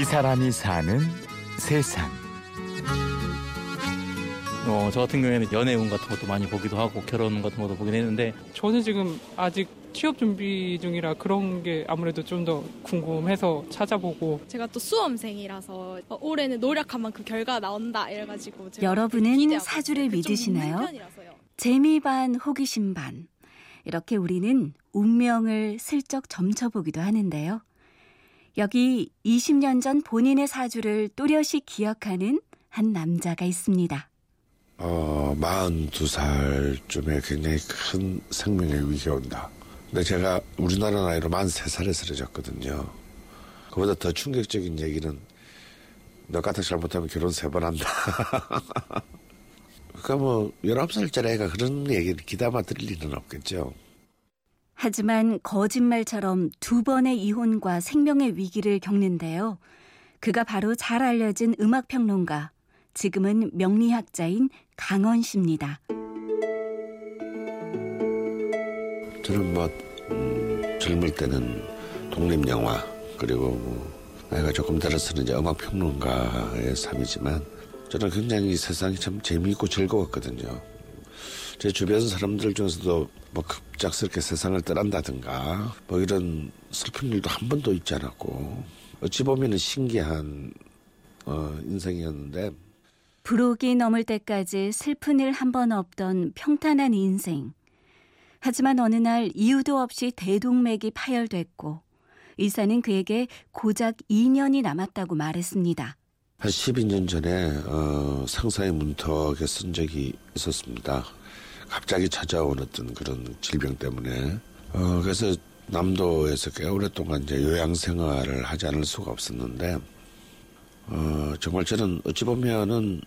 이 사람이 사는 세상. 어, 저 같은 경우에는 연애운 같은 것도 많이 보기도 하고 결혼 같은 것도 보긴 했는데 저는 지금 아직 취업 준비 중이라 그런 게 아무래도 좀 더 궁금해서 찾아보고 제가 또 수험생이라서 어, 올해는 노력한 만큼 결과가 나온다 이래가지고 제가 여러분은 기대하고 사주를. 좀 믿으시나요? 재미 반 호기심 반. 이렇게 우리는 운명을 슬쩍 점쳐보기도 하는데요. 여기 20년 전 본인의 사주를 또렷이 기억하는 한 남자가 있습니다. 어, 42살쯤에 굉장히 큰 생명의 위기가 온다. 근데 제가 우리나라 나이로 43살에 쓰러졌거든요. 그보다 더 충격적인 얘기는 너 같은 잘못하면 결혼 세 번 한다. 그러니까 뭐 19살짜리 애가 그런 얘기를 기담아 들을 일은 없겠죠. 하지만 거짓말처럼 두 번의 이혼과 생명의 위기를 겪는데요. 그가 바로 잘 알려진 음악평론가, 지금은 명리학자인 강원 씨입니다. 저는 뭐 음, 젊을 때는 독립 영화 그리고 뭐 나이가 조금 들어서는 이제 음악 평론가의 삶이지만 저는 굉장히 세상이 참 재미있고 즐거웠거든요. 제 주변 사람들 중에서도 뭐 급작스럽게 세상을 떠난다든가 뭐 이런 슬픈 일도 한 번도 있지 않았고 어찌 보면 신기한 어, 인생이었는데 부록이 넘을 때까지 슬픈 일 한 번 없던 평탄한 인생. 하지만 어느 날 이유도 없이 대동맥이 파열됐고 의사는 그에게 고작 2년이 남았다고 말했습니다. 한 12년 전에 어, 상사의 문턱에 쓴 적이 있었습니다. 갑자기 찾아온 어떤 그런 질병 때문에 어, 그래서 남도에서 꽤 오랫동안 이제 요양 생활을 하지 않을 수가 없었는데 어, 정말 저는 어찌 보면은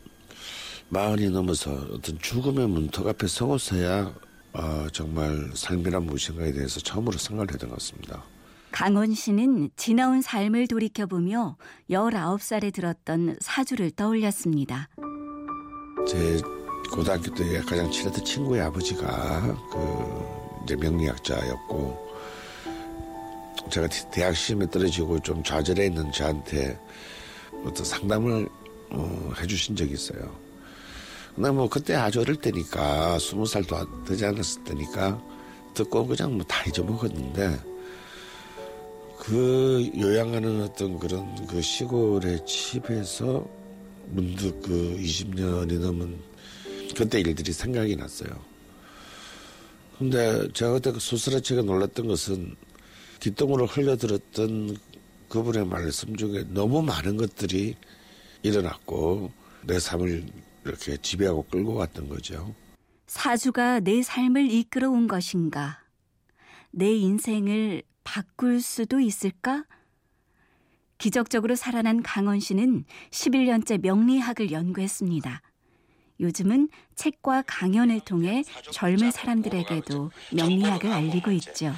마흔이 넘어서 어떤 죽음의 문턱 앞에 서고서야 어, 정말 삶이란 무엇인가에 대해서 처음으로 생각을 했던 것 같습니다. 강원 씨는 지나온 삶을 돌이켜보며 19살에 들었던 사주를 떠올렸습니다. 제 고등학교 때 가장 친했던 친구의 아버지가 그 이제 명리학자였고 제가 대- 대학 시험에 떨어지고 좀 좌절해 있는 저한테 어떤 상담을 어, 해주신 적이 있어요. 근데 뭐 그때 아주 어릴 때니까 스무 살도 안 되지 않았을 때니까 듣고 그냥 뭐 다 잊어먹었는데 그 요양하는 어떤 그런 그 시골의 집에서 문득 그 20년이 넘은 그때 일들이 생각이 났어요. 근데 제가 그때 그 소스라치게 놀랐던 것은 뒷동으로 흘려들었던 그분의 말씀 중에 너무 많은 것들이 일어났고 내 삶을 이렇게 지배하고 끌고 갔던 거죠. 사주가 내 삶을 이끌어 온 것인가? 내 인생을 바꿀 수도 있을까? 기적적으로 살아난 강원 씨는 11년째 명리학을 연구했습니다. 요즘은 책과 강연을 통해 젊은 사람들에게도 명리학을 알리고 있죠.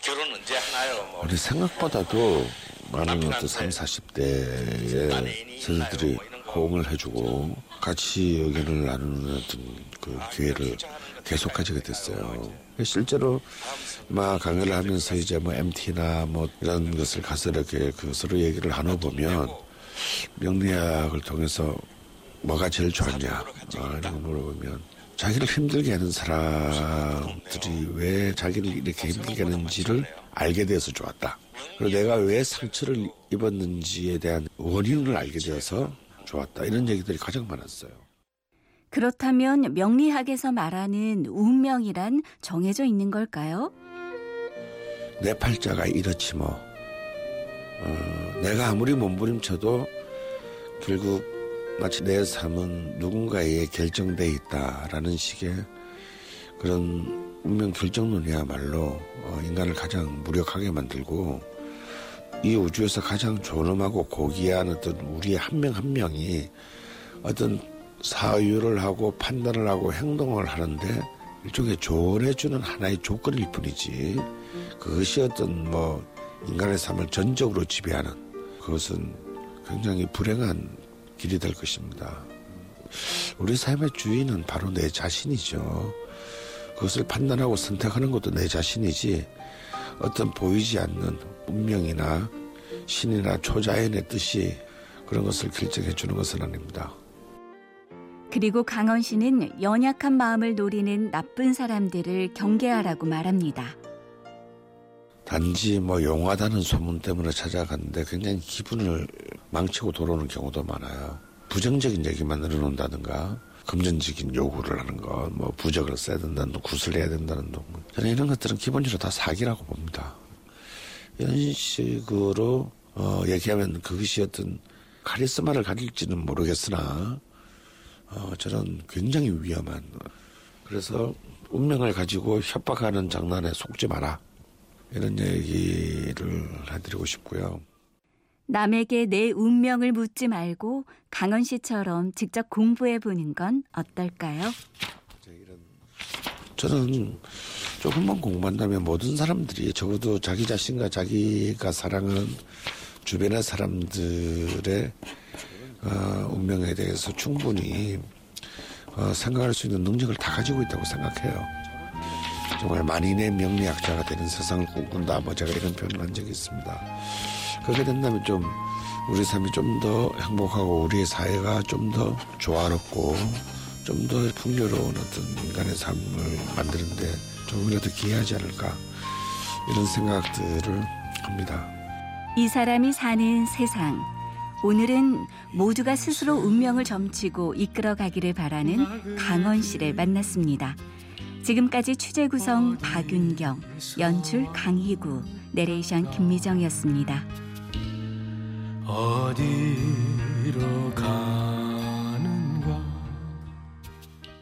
결혼 언제 하나요? 뭐. 우리 생각보다도 많은 어떤 30, 40대의 세대들이 호응을 해주고 같이 의견을 나누는 어떤 그 기회를 계속 가지게 됐어요. 실제로 막 강연을 하면서 이제 뭐 MT나 뭐 이런 것을 가서 이렇게 그 서로 얘기를 나눠보면 명리학을 통해서 뭐가 제일 좋았냐 아, 이런 거 물어보면 자기를 힘들게 하는 사람들이 왜 자기를 이렇게 힘들게 하는지를 알게 돼서 좋았다. 그리고 내가 왜 상처를 입었는지에 대한 원인을 알게 되어서 좋았다. 이런 얘기들이 가장 많았어요. 그렇다면 명리학에서 말하는 운명이란 정해져 있는 걸까요? 내 팔자가 이렇지 뭐. 어, 내가 아무리 몸부림쳐도 결국 마치 내 삶은 누군가에 결정돼 있다라는 식의 그런 운명 결정론이야말로 어, 인간을 가장 무력하게 만들고 이 우주에서 가장 존엄하고 고귀한 어떤 우리의 한명 한 명이 어떤 사유를 하고 판단을 하고 행동을 하는데 일종의 조언해주는 하나의 조건일 뿐이지 그것이 어떤 뭐 인간의 삶을 전적으로 지배하는 그것은 굉장히 불행한 길이 될 것입니다. 우리 삶의 주인은 바로 내 자신이죠. 그것을 판단하고 선택하는 것도 내 자신이지 어떤 보이지 않는 운명이나 신이나 초자연의 뜻이 그런 것을 결정해 주는 것은 아닙니다. 그리고 강원 씨는 연약한 마음을 노리는 나쁜 사람들을 경계하라고 말합니다. 단지 뭐 용하다는 소문 때문에 찾아갔는데 굉장히 기분을 망치고 돌아오는 경우도 많아요. 부정적인 얘기만 늘어놓는다든가 금전적인 요구를 하는 것, 뭐 부적을 써야 된다는 둥, 굿을 해야 된다는 둥. 저는 이런 것들은 기본적으로 다 사기라고 봅니다. 이런 식으로 어, 얘기하면 그것이 어떤 카리스마를 가질지는 모르겠으나 어, 저는 굉장히 위험한 그래서 운명을 가지고 협박하는 장난에 속지 마라 이런 얘기를 해드리고 싶고요. 남에게 내 운명을 묻지 말고 강원 씨처럼 직접 공부해 보는 건 어떨까요? 저는 조금만 공부한다면 모든 사람들이 적어도 자기 자신과 자기가 사랑하는 주변의 사람들의 어, 운명에 대해서 충분히 어, 생각할 수 있는 능력을 다 가지고 있다고 생각해요. 정말 만인의 명리학자가 되는 세상을 꿈꾼다. 뭐 제가 이런 표현을 한 적이 있습니다. 그렇게 된다면 좀 우리 삶이 좀 더 행복하고 우리의 사회가 좀 더 조화롭고 좀 더 풍요로운 어떤 인간의 삶을 만드는데 조금이라도 기여하지 않을까 이런 생각들을 합니다. 이 사람이 사는 세상. 오늘은 모두가 스스로 운명을 점치고 이끌어 가기를 바라는 강원 씨를 만났습니다. 지금까지 취재 구성 박윤경, 연출 강희구, 내레이션 김미정이었습니다. 어디로 가